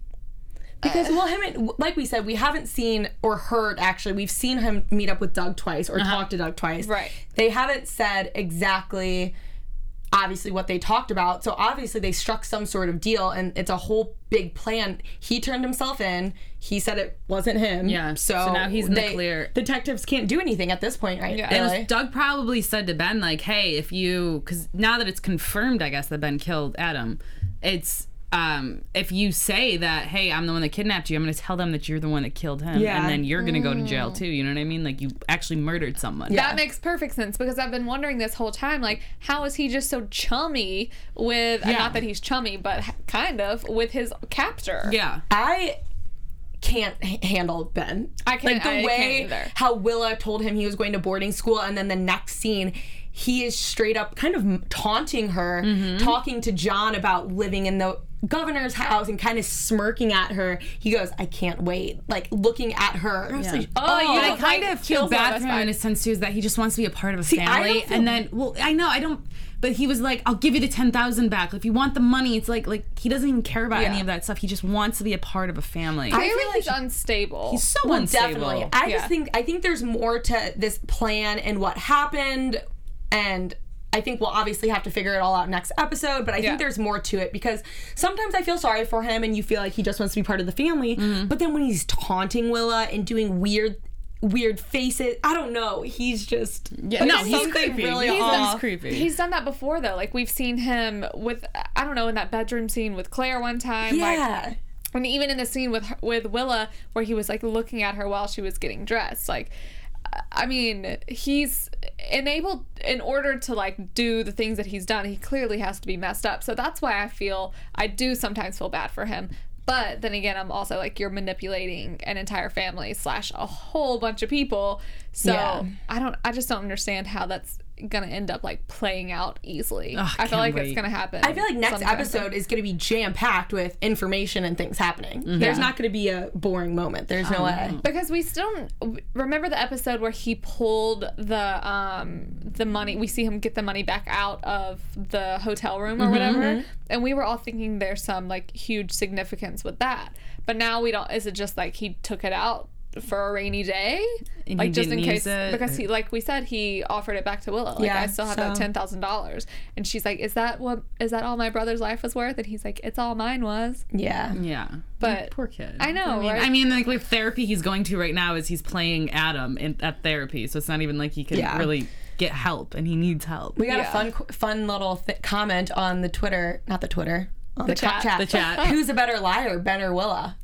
S3: Because uh, well, him and like we said, we haven't seen or heard actually. We've seen him meet up with Doug twice or uh-huh. talk to Doug twice.
S1: Right.
S3: They haven't said exactly, obviously what they talked about. So obviously they struck some sort of deal, and it's a whole big plan. He turned himself in. He said it wasn't him.
S4: Yeah.
S3: So,
S4: So now he's in the clear.
S3: Detectives can't do anything at this point, right?
S1: Yeah.
S3: Really?
S4: Doug probably said to Ben, like, hey, if you, because now that it's confirmed, I guess, that Ben killed Adam, it's, um, if you say that, hey, I'm the one that kidnapped you, I'm going to tell them that you're the one that killed him.
S3: Yeah.
S4: And then you're going to go to jail too. You know what I mean? Like, you actually murdered someone.
S3: Yeah.
S1: that makes perfect sense because I've been wondering this whole time, like, how is he just so chummy with? uh, Not that he's chummy, but kind of with his captor.
S4: Yeah.
S3: I can't h- handle Ben.
S1: I can't-
S3: Like the
S1: I
S3: way
S1: can't either.
S3: how Willa told him he was going to boarding school, and then the next scene, he is straight up kind of taunting her,
S1: Mm-hmm.
S3: talking to John about living in the governor's house and kind of smirking at her. He goes, "I can't wait," like looking at her. And I was like,
S1: Oh, you
S4: But I kind
S1: like
S4: of feel
S1: kills
S4: bad for him in a sense too, is that he just wants to be a part of a
S3: I
S4: family.
S3: don't feel-
S4: and then, well, I know, I don't, but he was like, I'll give you the 10,000 back. If you want the money, it's like, like, he doesn't even care about any of that stuff. He just wants to be a part of a family.
S1: I feel
S3: feel
S1: like he's unstable.
S4: He's so
S3: Well,
S4: unstable.
S3: definitely. I
S1: Yeah.
S3: just think I think there's more to this plan and what happened, and I think we'll obviously have to figure it all out next episode. But I
S1: Yeah.
S3: think there's more to it because sometimes I feel sorry for him, and you feel like he just wants to be part of the family.
S4: Mm-hmm.
S3: But then when he's taunting Willa and doing weird. Weird faces. I don't know. He's just
S4: Yeah, no, he's creepy.
S3: really
S4: he's,
S3: off.
S4: he's creepy.
S1: He's done that before though. Like we've seen him with I don't know in that bedroom scene with Claire one time. Like,
S3: yeah.
S1: and even in the scene with with Willa where he was like looking at her while she was getting dressed like I mean he's enabled in order to like do the things that he's done he clearly has to be messed up. So that's why I feel I do sometimes feel bad for him. But then again I'm also like you're manipulating an entire family slash a whole bunch of people. So
S3: Yeah.
S1: I don't I just don't understand how that's gonna end up like playing out easily
S4: Ugh,
S1: I feel like
S4: wait.
S1: it's gonna happen
S3: I feel like next
S1: sometime.
S3: episode is going to be jam packed with information and things happening. Mm-hmm. There's not going to be a boring moment. There's no oh, way.
S1: because we still remember the episode where he pulled the um the money we see him get the money back out of the hotel room or mm-hmm. whatever mm-hmm. and we were all thinking there's some like huge significance with that but now we don't is it just like he took it out for a rainy day
S4: And
S1: like just in case
S4: it?
S1: because he like we said he offered it back to Willa like
S3: Yeah,
S1: I still have that ten thousand dollars and she's like is that what is that all my brother's life was worth and he's like it's all mine was
S3: Yeah.
S4: yeah.
S1: But-
S4: poor kid.
S1: I know,
S4: I mean,
S1: right?
S4: I mean, like with therapy he's going to right now is he's playing Adam in, at therapy. So it's not even like he can
S3: Yeah.
S4: really get help and he needs help.
S3: We got
S1: Yeah.
S3: a fun, fun little th- comment on the Twitter, not the Twitter, on the,
S1: chat.
S3: chat.
S4: The chat.
S3: Who's a better liar, Ben or Willa?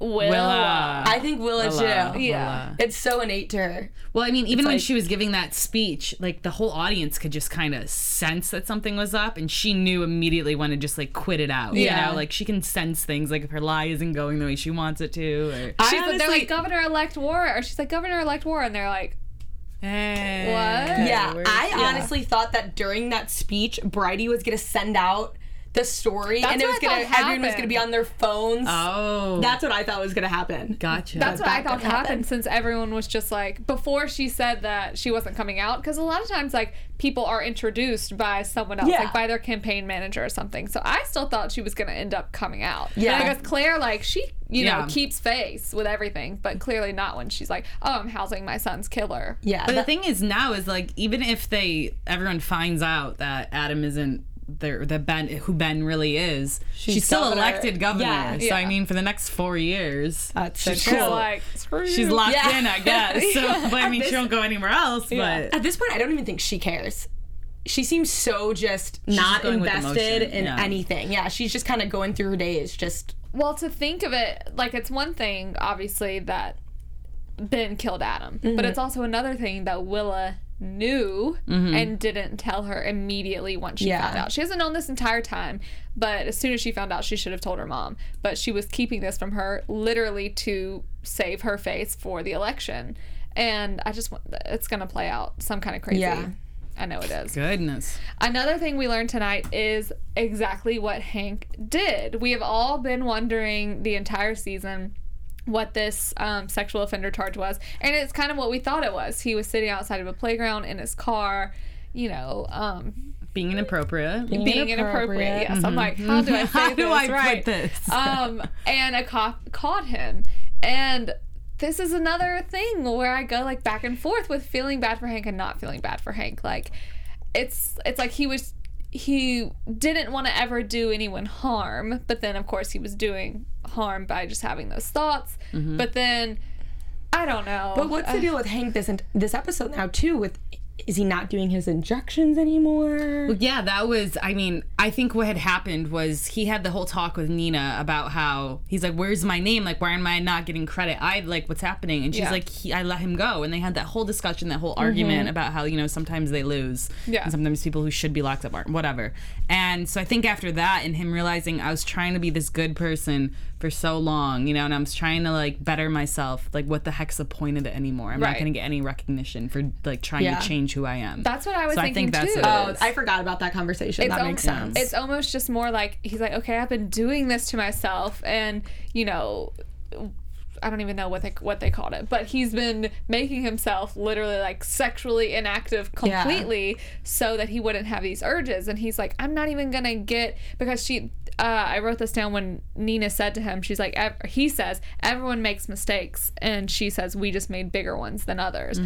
S1: Willa.
S3: I think Willa,
S4: Willa,
S3: too.
S1: Yeah.
S4: Willa.
S3: It's so innate to her.
S4: Well, I mean, even when
S3: like-
S4: she was giving that speech, like the whole audience could just kind of sense that something was up, and she knew immediately when to just like quit it out.
S3: Yeah.
S4: You know, like she can sense things, like if her lie isn't going the way she wants it to, or
S3: I
S1: She's they're like governor elect war, or she's like governor elect war, and they're like,
S4: hey,
S1: What?
S3: Yeah, I
S4: yeah.
S3: honestly thought that during that speech, Bridie was gonna send out the story,
S1: That's
S3: and it was gonna
S1: thought
S3: everyone was gonna be on their phones.
S4: Oh,
S3: That's what I thought was gonna happen.
S4: gotcha.
S1: that's what I
S3: that
S1: thought
S3: could happen.
S1: happened since everyone was just like before she said that she wasn't coming out because a lot of times like people are introduced by someone else
S3: Yeah.
S1: like by their campaign manager or something so I still thought she was gonna end up coming out
S3: Yeah.
S1: and I guess Claire like she you know keeps face with everything but clearly not when she's like oh I'm housing my son's killer
S3: Yeah,
S4: But the thing is now is like even if they everyone finds out that Adam isn't there that Ben who Ben really is, she's, still
S3: governor.
S4: elected governor.
S3: Yeah.
S4: So I mean for the next four years.
S3: that's so
S4: she's
S3: true.
S1: She's like screw
S4: She's locked
S3: Yeah.
S4: in, I guess. So, but I mean,
S3: This-
S4: she won't go anywhere else.
S1: Yeah.
S4: But
S3: At this point, I don't even think she cares. she seems so just not
S4: going with
S3: invested in
S4: yeah.
S3: anything. Yeah, she's just kind of going through her days. Just
S1: Well, to think of it, like it's one thing, obviously, that Ben killed Adam, but mm-hmm. it's also another thing that Willa knew mm-hmm. and didn't tell her immediately once she
S3: Yeah.
S1: found out. She hasn't known this entire time, but as soon as she found out, she should have told her mom. But she was keeping this from her literally to save her face for the election. And I just want, it's going to play out some kind of crazy.
S3: Yeah.
S1: I know it is.
S4: Goodness.
S1: Another thing we learned tonight is exactly what Hank did. We have all been wondering the entire season what this um, sexual offender charge was, and it's kind of what we thought it was. He was sitting outside of a playground in his car, you know, um,
S4: Being inappropriate.
S1: being inappropriate. Yes, I'm like, how do I say
S4: How
S1: this?
S4: do I put this?
S1: um, and a cop caught him, and this is another thing where I go like back and forth with feeling bad for Hank and not feeling bad for Hank. Like, it's it's like he was he didn't want to ever do anyone harm, but then of course he was doing harm by just having those thoughts. Mm-hmm. But then I don't know.
S3: But what's the deal with Hank this and this episode now too? With is he not doing his injections anymore?
S4: Yeah, that was. I mean, I think what had happened was he had the whole talk with Nina about how he's like, "Where's my name? Like, why am I not getting credit? I like what's happening." And she's
S1: Yeah.
S4: like, he, "I let him go." And they had that whole discussion, that whole argument mm-hmm. about how you know sometimes they lose,
S1: Yeah.
S4: and sometimes people who should be locked up aren't, whatever. And so I think after that, and him realizing I was trying to be this good person for so long, you know, and I was trying to like better myself. Like, what the heck's the point of it anymore? I'm
S1: Right.
S4: not going to get any recognition for like trying
S3: Yeah.
S4: to change who I am.
S1: That's what I was
S4: so I
S1: thinking
S4: think
S1: too.
S4: what
S3: Oh. I forgot about that conversation. that
S1: al-
S3: makes sense.
S1: It's almost just more like he's like, okay, I've been doing this to myself, and you know, I don't even know what they what they called it, but he's been making himself literally like sexually inactive
S3: Yeah.
S1: completely so that he wouldn't have these urges. And he's like, I'm not even gonna get because she. Uh, I wrote this down when Nina said to him, she's like, ev- he says, everyone makes mistakes. And she says, we just made bigger ones than others.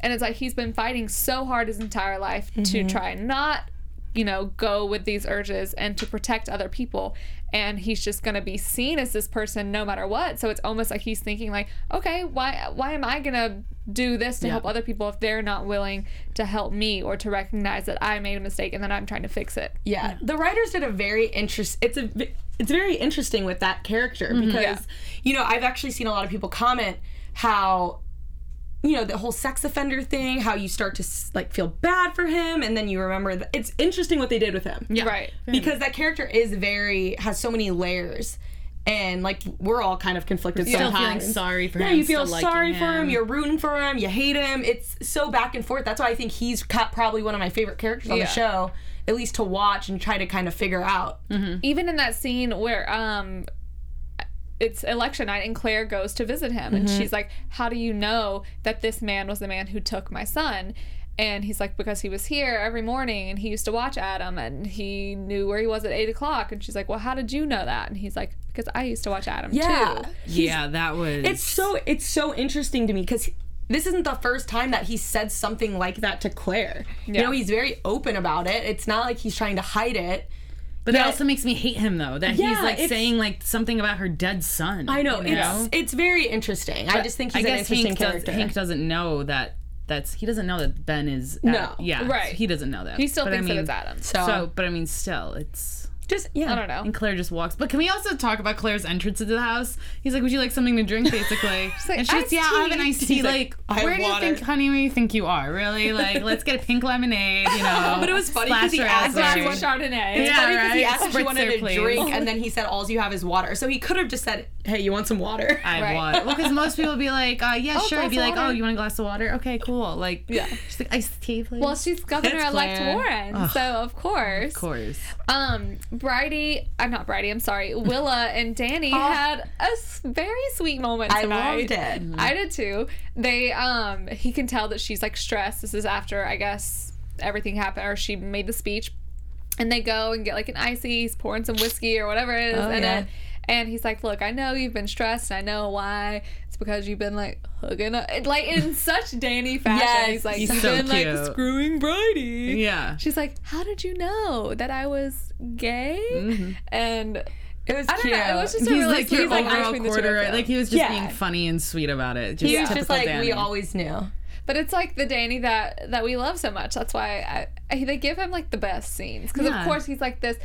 S1: And it's like he's been fighting so hard his entire life to try not you know, go with these urges and to protect other people. And he's just gonna be seen as this person no matter what. So it's almost like he's thinking like, okay, why why am I gonna do this to help other people if they're not willing to help me or to recognize that I made a mistake and then I'm trying to fix it.
S3: Yeah, the writers did a very interest. It's a it's very interesting with that character mm-hmm. because
S1: Yeah.
S3: you know I've actually seen a lot of people comment how you know the whole sex offender thing, how you start to like feel bad for him, and then you remember that it's interesting what they did with him.
S4: Yeah.
S1: Right.
S3: because that character is very has so many layers. And like we're all kind of conflicted
S4: Still
S3: sometimes.
S4: feeling sorry for
S3: yeah,
S4: him,
S3: you feel sorry for him.
S4: him.
S3: You're rooting for him. You hate him. It's so back and forth. That's why I think he's probably one of my favorite characters on
S1: Yeah.
S3: the show, at least to watch and try to kind of figure out.
S1: Even in that scene where um it's election night and Claire goes to visit him and she's like, How do you know that this man was the man who took my son? And he's like, Because he was here every morning and he used to watch Adam and he knew where he was at eight o'clock. And she's like, Well, how did you know that? And he's like, Because I used to watch Adam
S3: Yeah.
S1: too.
S4: Yeah, that was.
S3: It's so it's so interesting to me because this isn't the first time that he said something like that to Claire. You
S1: Yeah.
S3: know, he's very open about it. It's not like he's trying to hide it.
S4: But it
S3: that-
S4: also makes me hate him though. That
S3: Yeah,
S4: he's like saying like something about her dead son.
S3: I know,
S4: you
S3: it's it's very interesting. I just think he's
S4: I
S3: an interesting
S4: Hank, does,
S3: character.
S4: Hank doesn't know that. That's he doesn't know that Ben is.
S3: No.
S4: yeah,
S1: Right.
S4: He doesn't know that.
S1: He still
S4: But I
S1: thinks
S4: mean,
S1: that it's Adam.
S3: so,
S4: So, but I mean, still, it's.
S3: Just yeah,
S1: I don't know.
S4: And Claire just walks. But can we also talk about Claire's entrance into the house? He's like, "Would you like something to drink?" Basically,
S1: like,
S4: and she's
S1: "Iced
S4: yeah, I have an
S1: tea."
S4: iced tea.
S3: Like,
S4: Like, where do you
S3: water."
S4: think, honey? Where do you think you are? Really? Like, let's get a pink lemonade. You know.
S3: But it was funny 'cause he asked her
S1: Glass of Chardonnay.
S3: It's
S4: Yeah,
S3: funny because he asked if she wanted a
S4: please.
S3: drink, and then he said all you have is water. So he could have just said, "Hey, you want some water?"
S4: I
S1: Right.
S4: want. Well, because most people would be like, uh, yeah, sure. I'd be like, oh, you want a glass of water? Okay, cool. Like,
S1: Yeah.
S4: She's like, iced tea, please.
S1: Well, she's Governor
S3: That's
S1: elect Warren, so of course.
S4: of course.
S1: Um, Bridie, I'm not Bridie, I'm sorry. Willa and Danny had a very sweet moment
S3: I loved it.
S1: I did too. They, um, he can tell that she's like stressed. This is after, I guess, everything happened, or she made the speech. And they go and get like an icy, he's pouring some whiskey or whatever it is
S3: Oh,
S1: in
S3: yeah.
S1: it. And he's like, Look, I know you've been stressed. I know why. It's because you've been like hooking up. Like in such Danny fashion.
S3: Yes,
S1: he's like,
S4: he's
S1: You've
S4: so
S1: been like screwing Bridie.
S4: Yeah.
S1: She's like, "How did you know that I was gay?" Mhm. And
S3: It was
S1: I don't
S3: cute.
S1: know. It was just a
S4: He's
S1: really
S4: like
S1: sweet
S4: your
S1: moment
S4: overall
S1: two
S4: quarter. Like he was just
S3: Yeah.
S4: being funny and sweet about it. Just
S3: he was just like
S4: Danny.
S3: we always knew.
S1: but it's like the Danny that that we love so much. That's why I, I they give him like the best scenes because
S4: Yeah.
S1: of course he's like this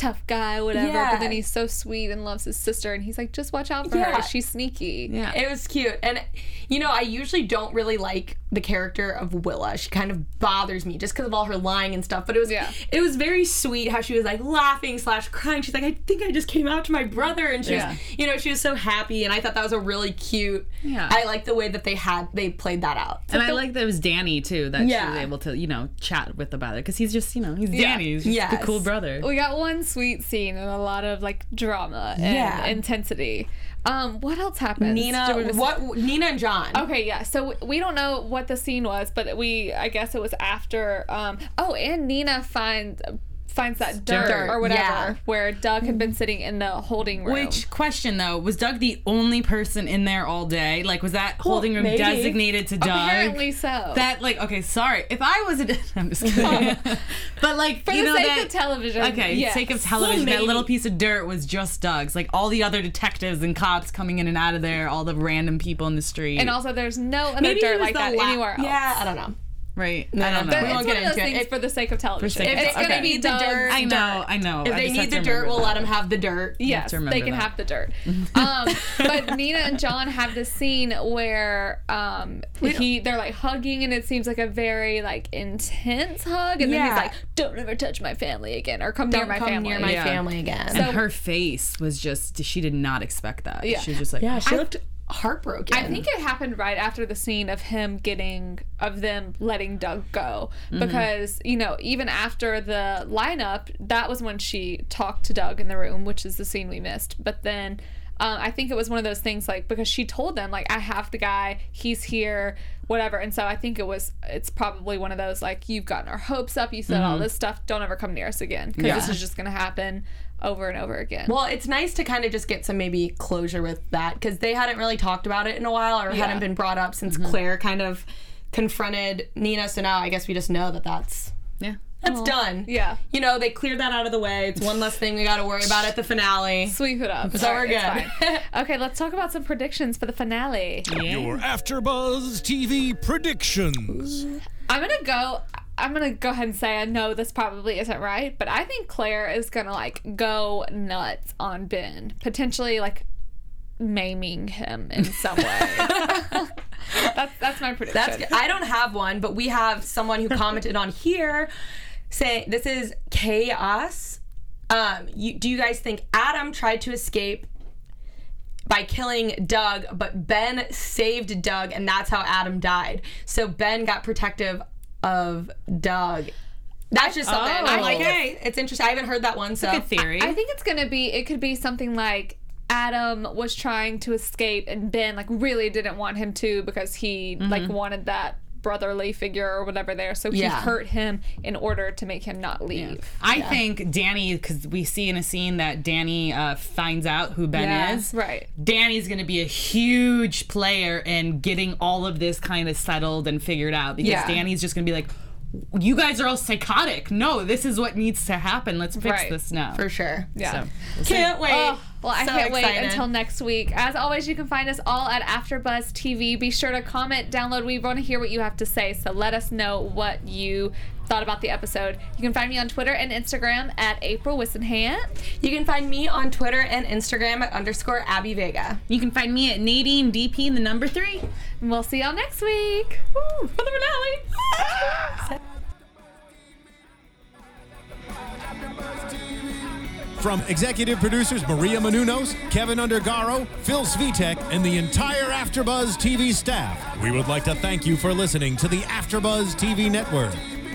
S1: tough guy, whatever.
S3: Yeah.
S1: But then he's so sweet and loves his sister, and he's like, just watch out for
S3: Yeah.
S1: her. She's sneaky.
S4: Yeah.
S3: It was cute. And, you know, I usually don't really like the character of Willa. She kind of bothers me just because of all her lying and stuff. But it was
S1: Yeah.
S3: it was very sweet how she was like laughing slash crying. She's like, I think I just came out to my brother. And she
S4: Yeah.
S3: was, you know, she was so happy. And I thought that was a really cute.
S4: Yeah.
S3: I like the way that they had, they played that out.
S4: And I like that it was Danny too that she was able to, you know, chat with about it because he's just, you know, he's
S1: Yeah.
S4: Danny. He's just
S3: Yes.
S4: the cool brother.
S1: We got one sweet scene and a lot of like drama and
S3: Yeah.
S1: intensity. Um, what else happened?
S3: Nina, what, Nina and John.
S1: Okay, yeah. So we don't know what the scene was, but we I guess it was after. Um, oh, and Nina finds finds that dirt,
S3: Dirt,
S1: or whatever
S3: yeah.
S1: where Doug had been sitting in the holding room.
S4: Which question though was Doug the only person in there all day? Like, was that holding room
S3: maybe.
S4: designated to Doug?
S1: apparently so.
S4: That like okay, sorry. If I was a, I'm just kidding. but like
S1: for
S4: you
S1: the
S4: know
S1: sake
S4: that
S1: of television.
S4: okay,
S1: yes.
S4: sake of television, that little piece of dirt was just Doug's. Like all the other detectives and cops coming in and out of there, all the random people in the street.
S1: And also, there's no other
S3: Maybe
S1: dirt like that
S3: la-
S1: anywhere else.
S3: Yeah, I don't know.
S4: Right? I don't know.
S3: but
S1: But
S3: We won't
S1: it's
S3: get
S1: one of those
S3: into it.
S1: things for the sake of television.
S4: sake of
S1: it's gonna be
S3: If the dirt,
S4: I know, I know.
S3: If
S4: I
S3: they need the dirt, we'll
S4: that.
S3: let them have the dirt.
S1: Yes, they can
S4: that.
S1: have the dirt. Um, but Nina and John have this scene where um, he they're like hugging, and it seems like a very like intense hug. And then he's like, "Don't ever touch my family again, or come near
S3: Don't
S1: my
S3: come
S1: family."
S3: near my
S4: Yeah.
S3: family again.
S4: And
S1: So-
S4: her face was just she did not expect that.
S1: Yeah.
S4: She was just like
S3: yeah, she looked heartbroken.
S1: I think it happened right after the scene of him getting of them letting Doug go
S3: Mm-hmm.
S1: because you know even after the lineup that was when she talked to Doug in the room which is the scene we missed but then um, I think it was one of those things like because she told them like I have the guy he's here whatever and so I think it was it's probably one of those like you've gotten our hopes up you said all this stuff don't ever come near us again because
S4: Yeah.
S1: this is just gonna happen over and over again
S3: Well, it's nice to kind of just get some maybe closure with that because they hadn't really talked about it in a while or hadn't been brought up since Claire kind of confronted Nina. So now I guess we just know that that's
S4: yeah.
S3: That's done.
S1: yeah
S3: You know, they cleared that out of the way. It's one less thing we got to worry about at the finale.
S1: sweep it up
S3: So
S1: All
S3: we're good.
S1: okay let's talk about some predictions for the finale
S2: Your AfterBuzz TV predictions.
S1: I'm gonna go. I'm gonna go ahead and say I know this probably isn't right, but I think Claire is gonna like go nuts on Ben, potentially like maiming him in some way. that's that's my prediction.
S3: That's good. I don't have one, but we have someone who commented on here saying this is chaos. Um, you, do you guys think Adam tried to escape by killing Doug, but Ben saved Doug, and that's how Adam died? So Ben got protective of Doug. That's just something.
S4: Oh.
S3: I'm like, hey, it's interesting. I haven't heard that one. So
S4: Good theory.
S1: I think it's gonna be. It could be something like. Adam was trying to escape, and Ben like really didn't want him to because he like wanted that brotherly figure or whatever there. So he
S3: Yeah.
S1: hurt him in order to make him not leave.
S4: I think Danny, because we see in a scene that Danny uh, finds out who Ben
S3: Yeah.
S4: is.
S1: Right.
S4: Danny's going to be a huge player in getting all of this kind of settled and figured out because
S1: Yeah.
S4: Danny's just going to be like, you guys are all psychotic. No, this is what needs to happen. Let's fix
S1: Right.
S4: this now.
S3: for sure.
S1: Yeah.
S4: So,
S3: Can't wait.
S1: Oh, well, I
S3: So
S1: can't wait until next week. As always, you can find us all at AfterBuzz TV. Be sure to comment, download. We want to hear what you have to say, so let us know what you thought about the episode. You can find me on Twitter and Instagram at April Whisenhant.
S3: You can find me on Twitter and Instagram at underscore Abby Vega.
S4: you can find me at Nadine DP in the number three.
S1: And we'll see y'all next week. Woo, for the finale.
S2: From executive producers Maria Menounos, Kevin Undergaro, Phil Svitek, and the entire AfterBuzz TV staff, we would like to thank you for listening to the AfterBuzz TV network.